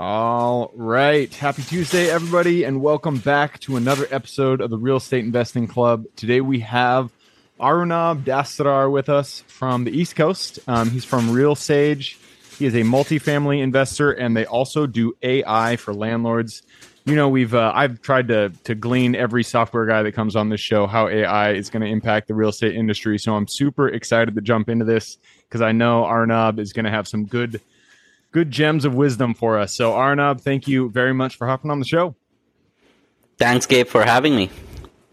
All right. Happy Tuesday, everybody, and welcome back to another episode of the Real Estate Investing Club. Today we have Arunabh Dastidar with us from the East Coast. Um, he's from Real Sage. He is a multifamily investor, and they also do AI for landlords. You know, we've uh, I've tried to to glean every software guy that comes on this show how AI is going to impact the real estate industry. So I'm super excited to jump into this because I know Arnab is going to have some good good gems of wisdom for us. So, Arnab, thank you very much for hopping on the show. Thanks, Gabe, for having me.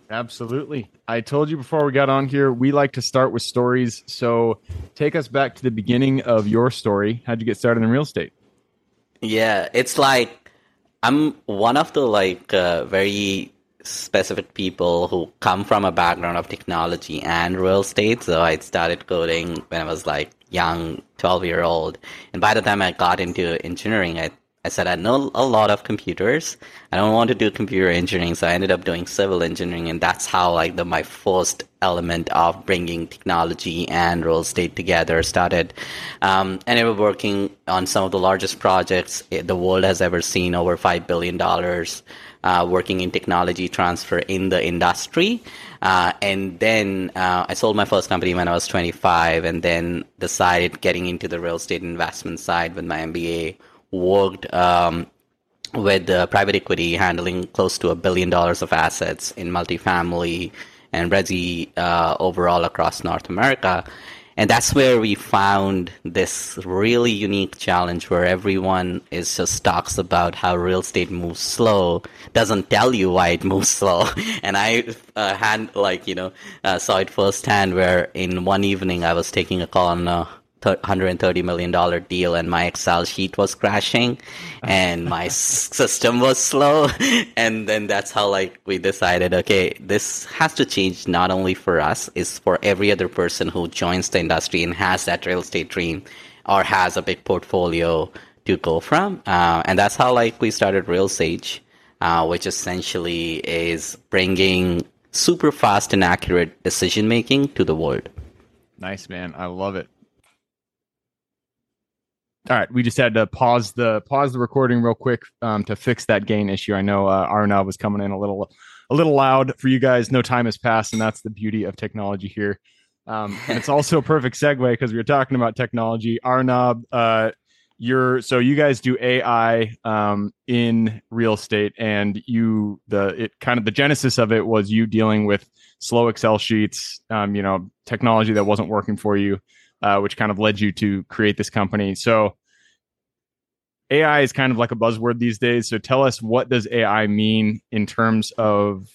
Absolutely. I told you before we got on here, we like to start with stories. So, take us back to the beginning of your story. How'd you get started in real estate? Yeah, it's like I'm one of the like uh, very specific people who come from a background of technology and real estate. So I started coding when I was like young 12 year old. And by the time I got into engineering, I, I said I know a lot of computers. I don't want to do computer engineering. So I ended up doing civil engineering. And that's how like the, my first element of bringing technology and real estate together started. Um, and I was working on some of the largest projects the world has ever seen over $5 billion uh, working in technology transfer in the industry. Uh, and then uh, I sold my first company when I was 25, and then decided getting into the real estate investment side with my MBA. Worked um, with private equity, handling close to a billion dollars of assets in multifamily and resi uh, overall across North America. And that's where we found this really unique challenge where everyone is just talks about how real estate moves slow, doesn't tell you why it moves slow. And I uh, had like, you know, uh, saw it firsthand where in one evening I was taking a call on a 130 million dollar deal and my excel sheet was crashing and my system was slow. And then that's how like we decided okay this has to change not only for us it's for every other person who joins the industry and has that real estate dream or has a big portfolio to go from. Uh, and that's how like we started real sage uh, which essentially is bringing super fast and accurate decision making to the world. Nice man. I love it all right, we just had to pause the pause the recording real quick um, to fix that gain issue. I know uh, Arnav was coming in a little a little loud for you guys. No time has passed, and that's the beauty of technology here. Um, it's also a perfect segue because we were talking about technology. Arnab, uh, you're so you guys do AI um, in real estate, and you the it kind of the genesis of it was you dealing with slow Excel sheets, um, you know, technology that wasn't working for you uh, which kind of led you to create this company. So AI is kind of like a buzzword these days. So tell us what does AI mean in terms of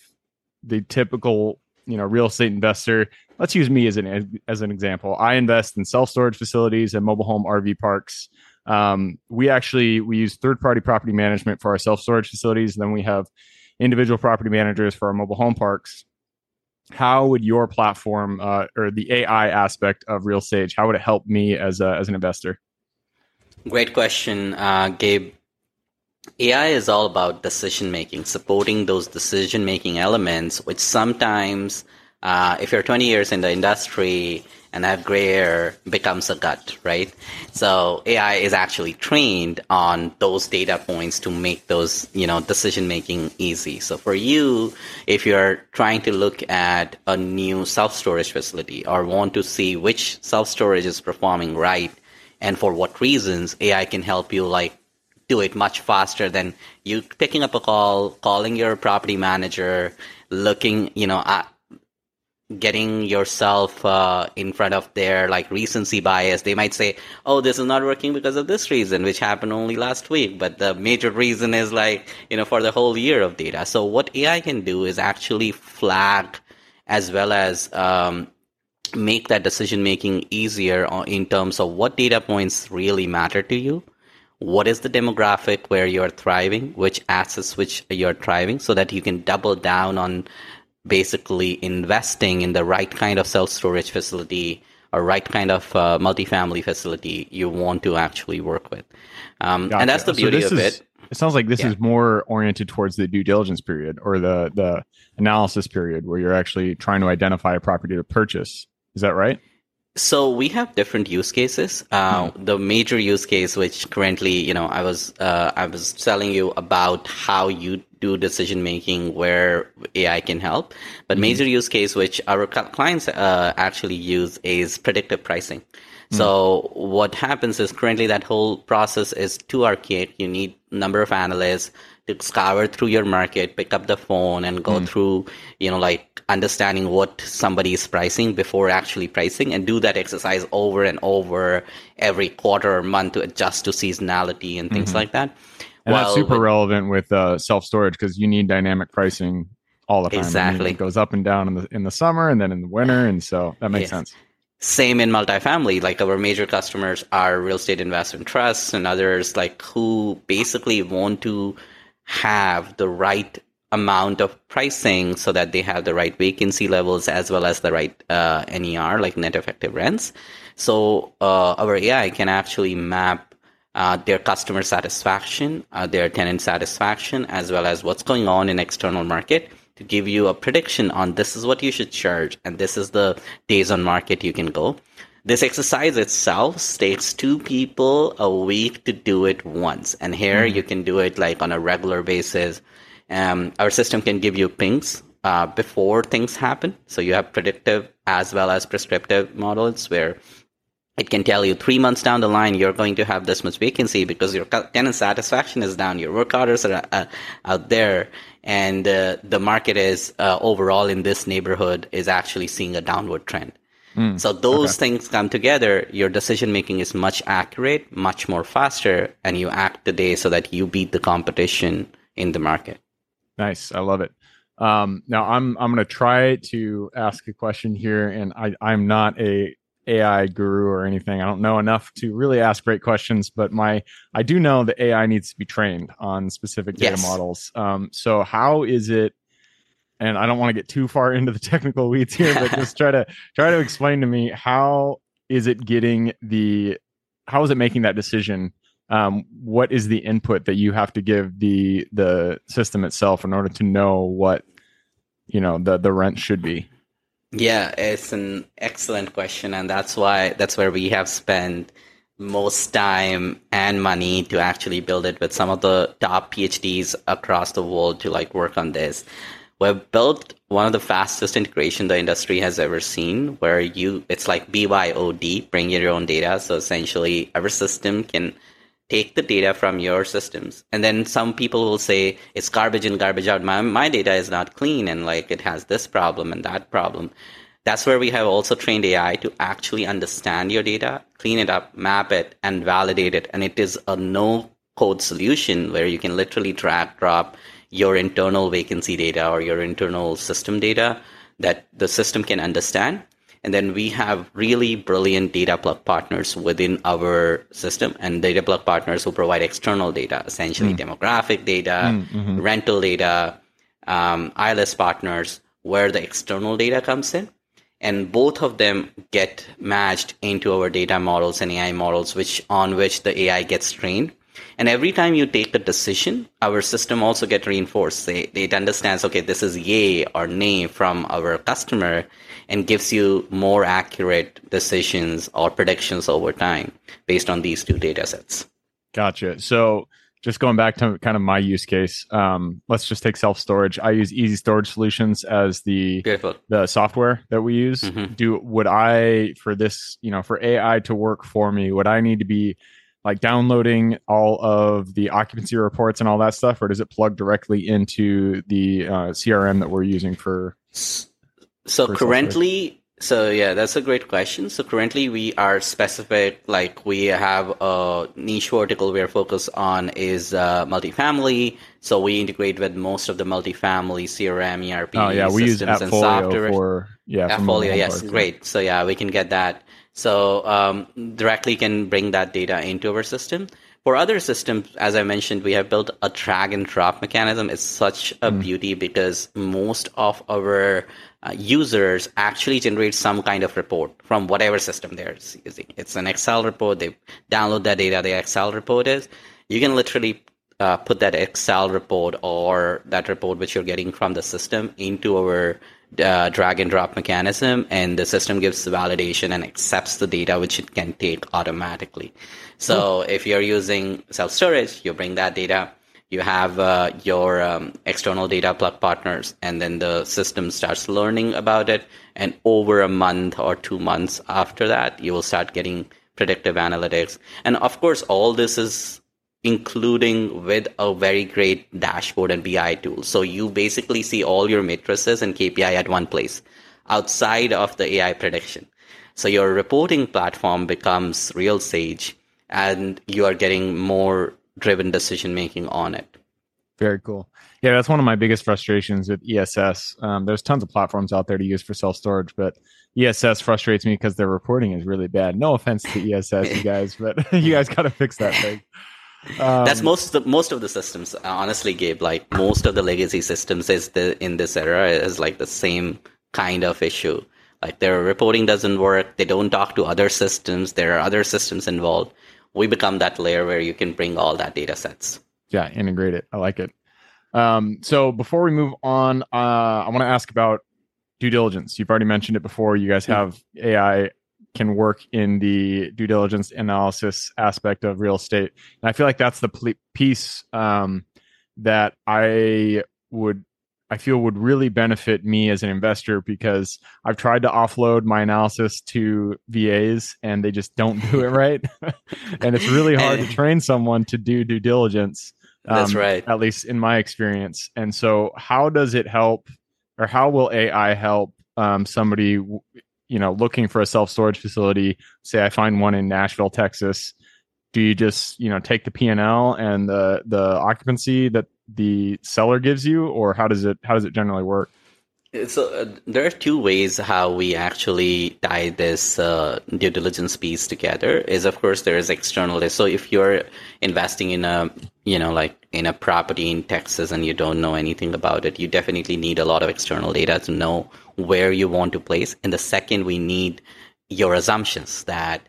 the typical, you know, real estate investor. Let's use me as an as an example. I invest in self storage facilities and mobile home RV parks. Um, we actually we use third party property management for our self storage facilities. And Then we have individual property managers for our mobile home parks how would your platform uh, or the AI aspect of Real Sage, how would it help me as a, as an investor? Great question, uh, Gabe. AI is all about decision making, supporting those decision making elements, which sometimes, uh, if you're 20 years in the industry, and have gray hair becomes a gut, right? So AI is actually trained on those data points to make those, you know, decision making easy. So for you, if you're trying to look at a new self storage facility or want to see which self storage is performing right and for what reasons, AI can help you like do it much faster than you picking up a call, calling your property manager, looking, you know, at getting yourself uh, in front of their like recency bias. They might say oh this is not working because of this reason which happened only last week. But the major reason is like you know for the whole year of data. So what ai can do is actually flag as well as um, make that decision making easier in terms of what data points really matter to you what is the demographic where you're thriving which assets which you're thriving so that you can double down on basically investing in the right kind of self storage facility or right kind of uh, multifamily facility you want to actually work with. Um, Gotcha. And that's the So beauty this of is- it. It sounds like this Yeah. is more oriented towards the due diligence period or the the analysis period where you're actually trying to identify a property to purchase. Is that right? So we have different use cases. Uh, The major use case, which currently, you know, I was uh, I was telling you about how you do decision making, where AI can help. But mm-hmm. major use case, which our clients uh, actually use, is predictive pricing. Mm. So what happens is currently that whole process is too archaic. You need number of analysts to scour through your market, pick up the phone and go mm. through, you know, like understanding what somebody is pricing before actually pricing and do that exercise over and over every quarter or month to adjust to seasonality and things mm-hmm. like that. And that's super relevant with uh, self storage because you need dynamic pricing all the time. I mean, Exactly. it goes up and down in the in the summer and then in the winter, and so that makes Yes. sense. Same in multifamily. Like our major customers are real estate investment trusts and others like who basically want to have the right amount of pricing so that they have the right vacancy levels as well as the right uh, NER, like net effective rents. So uh, our AI can actually map uh, their customer satisfaction, uh, their tenant satisfaction, as well as what's going on in external market to give you a prediction on this is what you should charge and this is the days on market you can go. This exercise itself takes two people a week to do it once. And here you can do it like on a regular basis. Um, our system can give you pings uh, before things happen. So you have predictive as well as prescriptive models where it can tell you three months down the line you're going to have this much vacancy because your tenant satisfaction is down, your work orders are uh, out there, and uh, the market is uh, overall in this neighborhood is actually seeing a downward trend. so those things come together, your decision making is much accurate, much more faster, and you act today so that you beat the competition in the market. Nice, I love it. Um, now I'm I'm going to try to ask a question here, and I I'm not a AI guru or anything. I don't know enough to really ask great questions, but my I do know that AI needs to be trained on specific data Yes. models. Um, so how is it? And I don't want to get too far into the technical weeds here, but just try to try to explain to me how is it getting the how is it making that decision um, what is the input that you have to give the the system itself in order to know what you know the the rent should be Yeah, it's an excellent question, and that's why that's where we have spent most time and money to actually build it with some of the top PhDs across the world to like work on this. We've built one of the fastest integration the industry has ever seen, where you it's like BYOD, bring your own data. So essentially, every system can take the data from your systems. And then some people will say it's garbage in garbage out. My, my data is not clean and like it has this problem and that problem. That's where we have also trained ai to actually understand your data clean it up map it and validate it. And it is a no code solution where you can literally drag drop your internal vacancy data or your internal system data that the system can understand and then we have really brilliant data plug partners within our system and data plug partners who provide external data, essentially hmm. demographic data, hmm, mm-hmm. rental data, um, ILS partners, where the external data comes in. And both of them get matched into our data models and AI models, which on which the AI gets trained. And every time you take a decision, our system also get reinforced. They, it understands, okay, this is yay or nay from our customer and gives you more accurate decisions or predictions over time based on these two data sets. gotcha so just going back to kind of my use case um, let's just take self storage i use easy storage solutions as the Beautiful. the software that we use Mhm. do would i for this you know for ai to work for me would i need to be like downloading all of the occupancy reports and all that stuff or does it plug directly into the uh, crm that we're using for So for currently, so yeah, that's a great question. So currently, we are specific. Like we have a niche vertical we're focused on is uh, multifamily. So we integrate with most of the multifamily CRM, ERP oh yeah we use systems and software. for yeah Appfolio, yes, great. So yeah, we can get that. So um, directly can bring that data into our system. for other systems, as I mentioned, we have built a drag and drop mechanism. It's such a mm. beauty because most of our uh, users actually generate some kind of report from whatever system they're using. It's an Excel report. They download that data. The Excel report is. You can literally uh, put that Excel report or that report which you're getting from the system into our uh, drag and drop mechanism, and the system gives the validation and accepts the data which it can take automatically. So if you're using self storage, you bring that data. You have uh, your um, external data plug partners, and then the system starts learning about it. And over a month or two months after that, you will start getting predictive analytics. And of course, all this is including with a very great dashboard and BI tool. So you basically see all your matrices and KPI at one place outside of the AI prediction. So your reporting platform becomes real sage and you are getting more driven decision making on it. Very cool. Yeah, that's one of my biggest frustrations with ESS. Um, there's tons of platforms out there to use for self storage, but ESS frustrates me because their reporting is really bad. No offense to ESS, you guys, but you guys got to fix that thing. Um, That's most of the, most of the systems. Honestly, Gabe, like most of the legacy systems is the in this era is like the same kind of issue. Like their reporting doesn't work. They don't talk to other systems. There are other systems involved. We become that layer where you can bring all that data sets. Yeah, integrate it. I like it. Um, so before we move on, uh, I want to ask about due diligence. You've already mentioned it before. You guys mm-hmm. have AI can work in the due diligence analysis aspect of real estate. And I feel like that's the piece um, that I would I feel would really benefit me as an investor because I've tried to offload my analysis to VAs and they just don't do it right. and it's really hard to train someone to do due diligence. Um, That's right. At least in my experience. And so, how does it help, or how will AI help um, somebody you know looking for a self storage facility say i find one in nashville texas do you just you know take the p&l and the the occupancy that the seller gives you or how does it how does it generally work so uh, there are two ways how we actually tie this uh, due diligence piece together. Is of course there is external. So if you're investing in a you know like in a property in Texas and you don't know anything about it, you definitely need a lot of external data to know where you want to place. And the second, we need your assumptions that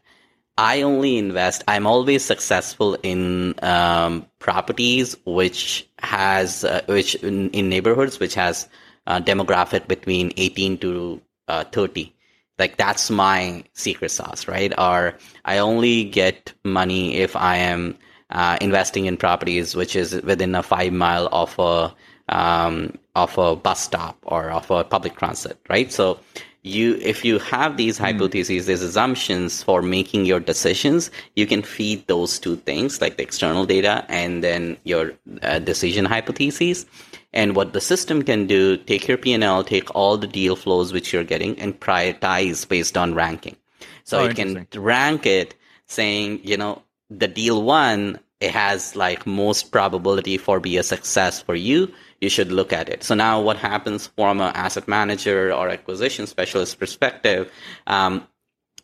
I only invest. I'm always successful in um, properties which has uh, which in, in, neighborhoods which has uh, demographic between 18 to uh, 30. Like that's my secret sauce, right? Or I only get money if I am uh, investing in properties which is within a five mile of a um, of a bus stop or of a public transit, right? So you if you have these hmm. hypotheses these assumptions for making your decisions you can feed those two things like the external data and then your uh, decision hypotheses and what the system can do take your p&l take all the deal flows which you're getting and prioritize based on ranking. So oh, it can rank it saying you know the deal one it has like most probability for be a success for you. You should look at it. So now what happens from an asset manager or acquisition specialist perspective, um,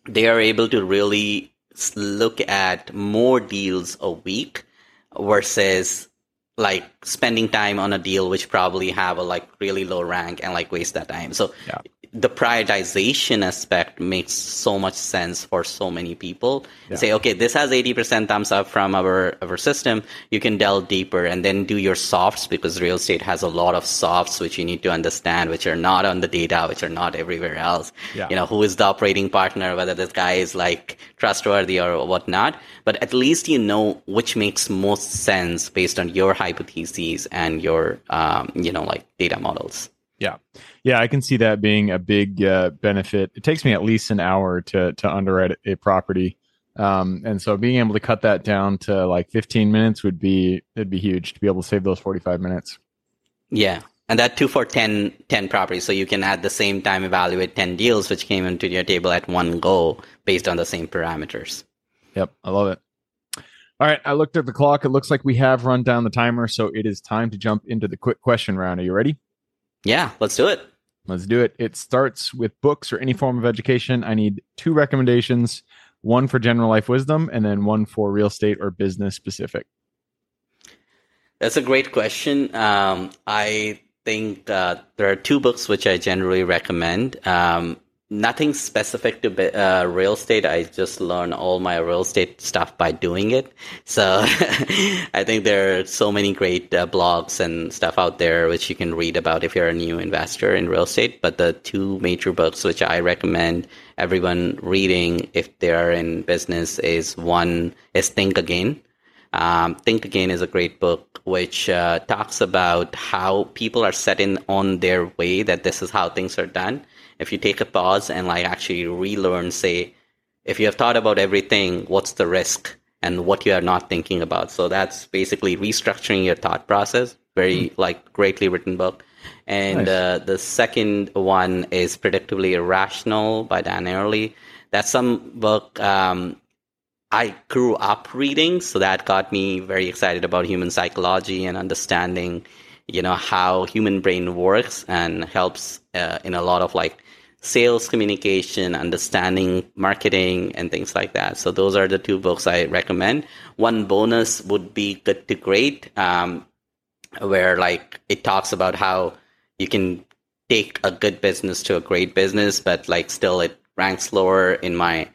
they are able to really look at more deals a week versus like spending time on a deal which probably have a like really low rank and like waste that time. So yeah the prioritization aspect makes so much sense for so many people. Yeah. Say, okay, this has 80% thumbs up from our, our system. You can delve deeper and then do your softs because real estate has a lot of softs which you need to understand, which are not on the data, which are not everywhere else. Yeah. You know, who is the operating partner, whether this guy is like trustworthy or whatnot. But at least you know which makes most sense based on your hypotheses and your, um, you know, like data models. Yeah. Yeah, I can see that being a big uh, benefit. It takes me at least an hour to to underwrite a property, um, and so being able to cut that down to like 15 minutes would be it'd be huge to be able to save those 45 minutes. Yeah, and that two for 10, 10 properties, so you can at the same time evaluate 10 deals which came into your table at one go based on the same parameters. Yep, I love it. All right, I looked at the clock. It looks like we have run down the timer, so it is time to jump into the quick question round. Are you ready? Yeah, let's do it. Let's do it. It starts with books or any form of education. I need two recommendations. one for general life wisdom, and then one for real estate or business specific? That's a great question. Um, I think uh, there are two books which I generally recommend. Um, nothing specific to uh, real estate. I just learn all my real estate stuff by doing it. So I think there are so many great uh, blogs and stuff out there which you can read about if you're a new investor in real estate. But the two major books which I recommend everyone reading if they are in business is one is Think Again. Um, Think Again is a great book which uh, talks about how people are set in on their way that this is how things are done if you take a pause and like actually relearn, say, if you have thought about everything, what's the risk and what you are not thinking about? So that's basically restructuring your thought process. Very mm-hmm. like greatly written book. And nice. uh, the second one is Predictably Irrational by Dan Ariely. That's some book um, I grew up reading, so that got me very excited about human psychology and understanding, you know, how human brain works and helps uh, in a lot of like sales communication, understanding marketing, and things like that. So those are the two books I recommend. One bonus would be Good to Great, um, where like it talks about how you can take a good business to a great business, but like still it ranks lower in my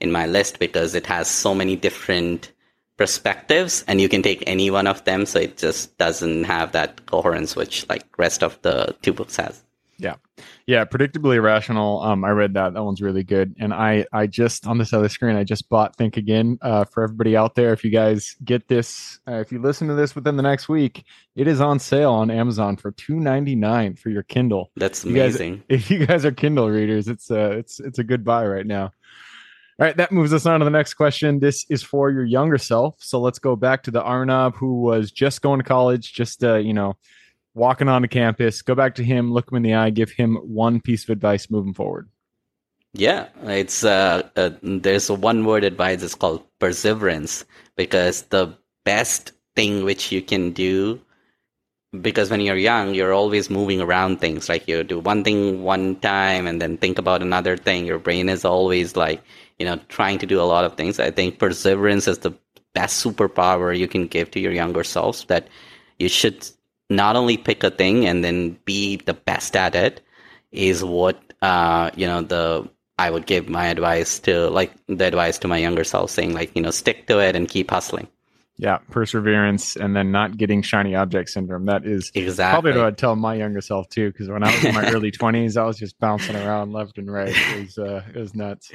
in my list because it has so many different perspectives and you can take any one of them so it just doesn't have that coherence which like rest of the two books has yeah. Yeah. Predictably irrational. Um, I read that. That one's really good. And I, I just on this other screen, I just bought Think Again. Uh, for everybody out there, if you guys get this, uh, if you listen to this within the next week, it is on sale on Amazon for two ninety nine for your Kindle. That's amazing. Guys, if you guys are Kindle readers, it's uh it's it's a good buy right now. All right, that moves us on to the next question. This is for your younger self. So let's go back to the Arnab who was just going to college, just uh, you know, walking onto campus, go back to him, look him in the eye, give him one piece of advice moving forward? Yeah, it's uh, uh, there's a one word advice. It's called perseverance because the best thing which you can do because when you're young, you're always moving around things. Like you do one thing one time and then think about another thing. Your brain is always like, you know, trying to do a lot of things. I think perseverance is the best superpower you can give to your younger selves that you should not only pick a thing and then be the best at it is what uh, you know the I would give my advice to like the advice to my younger self saying like you know stick to it and keep hustling. Yeah, perseverance and then not getting shiny object syndrome. That is exactly probably what I'd tell my younger self too. Because when I was in my early twenties, I was just bouncing around left and right. It was uh, it was nuts.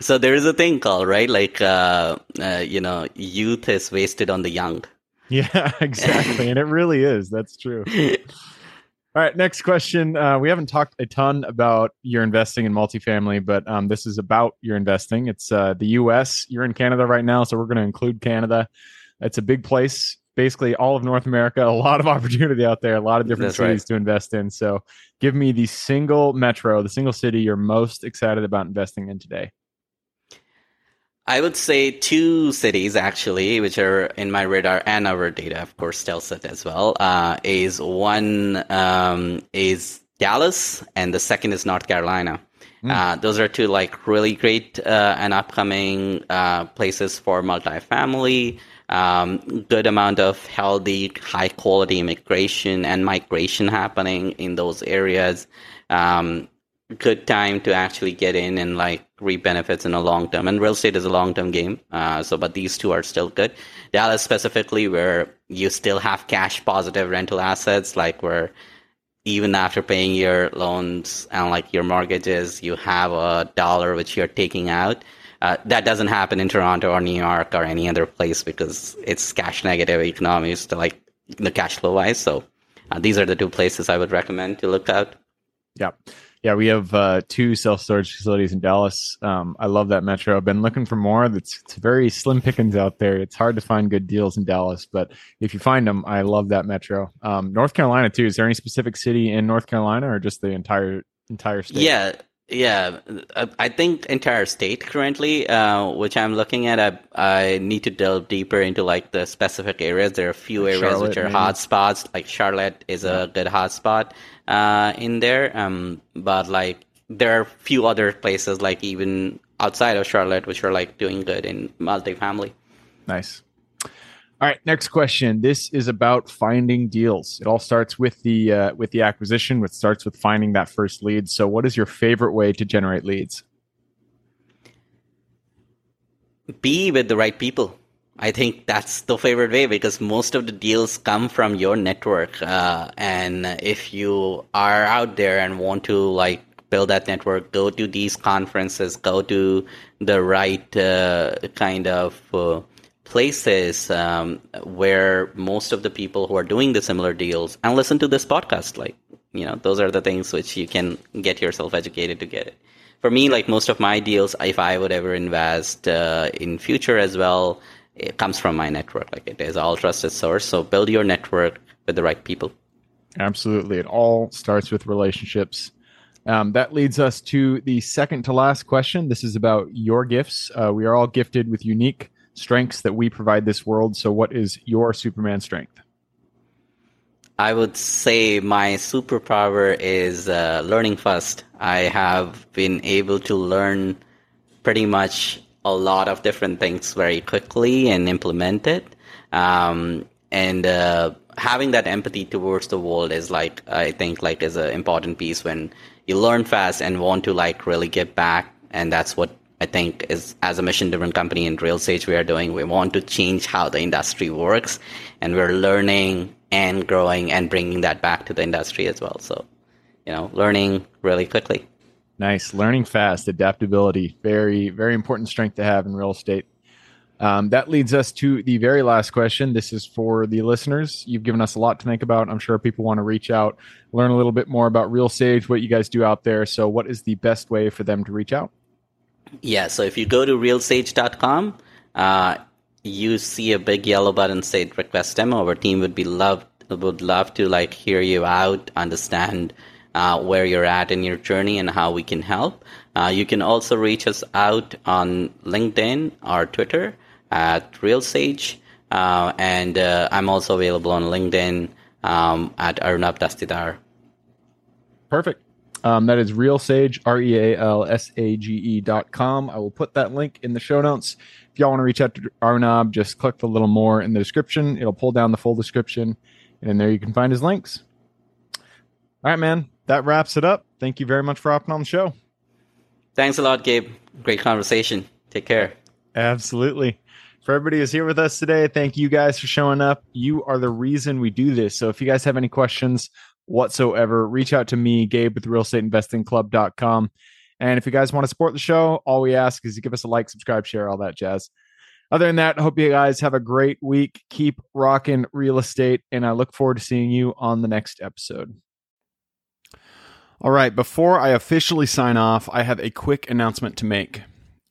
So there is a thing called right, like uh, uh, you know, youth is wasted on the young. Yeah, exactly. and it really is. That's true. All right, next question. Uh, we haven't talked a ton about your investing in multifamily, but um, this is about your investing. It's uh, the U.S. You're in Canada right now, so we're going to include Canada. It's a big place, basically all of North America. A lot of opportunity out there, a lot of different That's cities right. to invest in. So, give me the single metro, the single city you're most excited about investing in today. I would say two cities actually, which are in my radar and our data, of course, Telsit as well. Uh, is one um, is Dallas, and the second is North Carolina. Mm. Uh, those are two like really great uh, and upcoming uh, places for multifamily. Um, good amount of healthy, high quality immigration and migration happening in those areas. Um, good time to actually get in and like reap benefits in a long term. And real estate is a long term game. Uh, so, but these two are still good. Dallas specifically, where you still have cash positive rental assets, like where even after paying your loans and like your mortgages, you have a dollar which you're taking out. Uh, that doesn't happen in Toronto or New York or any other place because it's cash negative economies to like the cash flow wise. So uh, these are the two places I would recommend to look out. Yeah yeah, we have uh, two self storage facilities in Dallas. Um, I love that metro. I've been looking for more. It's, it's very slim pickings out there. It's hard to find good deals in Dallas, but if you find them, I love that metro. Um, North Carolina too. Is there any specific city in North Carolina or just the entire entire state? Yeah, yeah, I think entire state currently, uh, which I'm looking at, I, I need to delve deeper into like the specific areas. There are a few like areas Charlotte, which are maybe. hot spots. Like Charlotte is yeah. a good hot spot uh, in there, um, but like there are a few other places like even outside of Charlotte, which are like doing good in multifamily. Nice. All right, next question. This is about finding deals. It all starts with the uh, with the acquisition, which starts with finding that first lead. So, what is your favorite way to generate leads? Be with the right people. I think that's the favorite way because most of the deals come from your network. Uh, and if you are out there and want to like build that network, go to these conferences, go to the right uh, kind of uh, places um, where most of the people who are doing the similar deals and listen to this podcast. Like, you know, those are the things which you can get yourself educated to get it. For me, like most of my deals, if I would ever invest uh, in future as well, it comes from my network. Like it is all trusted source. So build your network with the right people. Absolutely. It all starts with relationships. Um, that leads us to the second to last question. This is about your gifts. Uh, we are all gifted with unique strengths that we provide this world. So, what is your Superman strength? I would say my superpower is uh, learning fast. I have been able to learn pretty much a lot of different things very quickly and implement it. Um, and uh, having that empathy towards the world is like I think like is an important piece when you learn fast and want to like really give back. And that's what I think is as a mission driven company in Real Sage we are doing. We want to change how the industry works, and we're learning and growing and bringing that back to the industry as well. So, you know, learning really quickly. Nice. Learning fast, adaptability, very, very important strength to have in real estate. Um, that leads us to the very last question. This is for the listeners. You've given us a lot to think about. I'm sure people want to reach out, learn a little bit more about Real Sage, what you guys do out there. So, what is the best way for them to reach out? Yeah. So, if you go to realsage.com, uh, you see a big yellow button say request demo. Our team would be love would love to like hear you out, understand uh, where you're at in your journey and how we can help. Uh, you can also reach us out on LinkedIn or Twitter at RealSage. Uh, and uh, I'm also available on LinkedIn um, at Arnab Dastidar. Perfect. Um, that is Real Sage, R E A L S A G E dot com. I will put that link in the show notes. If y'all want to reach out to Arnab, just click the little more in the description. It'll pull down the full description, and there you can find his links. All right, man that wraps it up. Thank you very much for hopping on the show. Thanks a lot, Gabe. Great conversation. Take care. Absolutely. For everybody who's here with us today, thank you guys for showing up. You are the reason we do this. So if you guys have any questions whatsoever, reach out to me, Gabe with realestateinvestingclub.com. And if you guys want to support the show, all we ask is you give us a like, subscribe, share, all that jazz. Other than that, I hope you guys have a great week. Keep rocking real estate, and I look forward to seeing you on the next episode. All right, before I officially sign off, I have a quick announcement to make.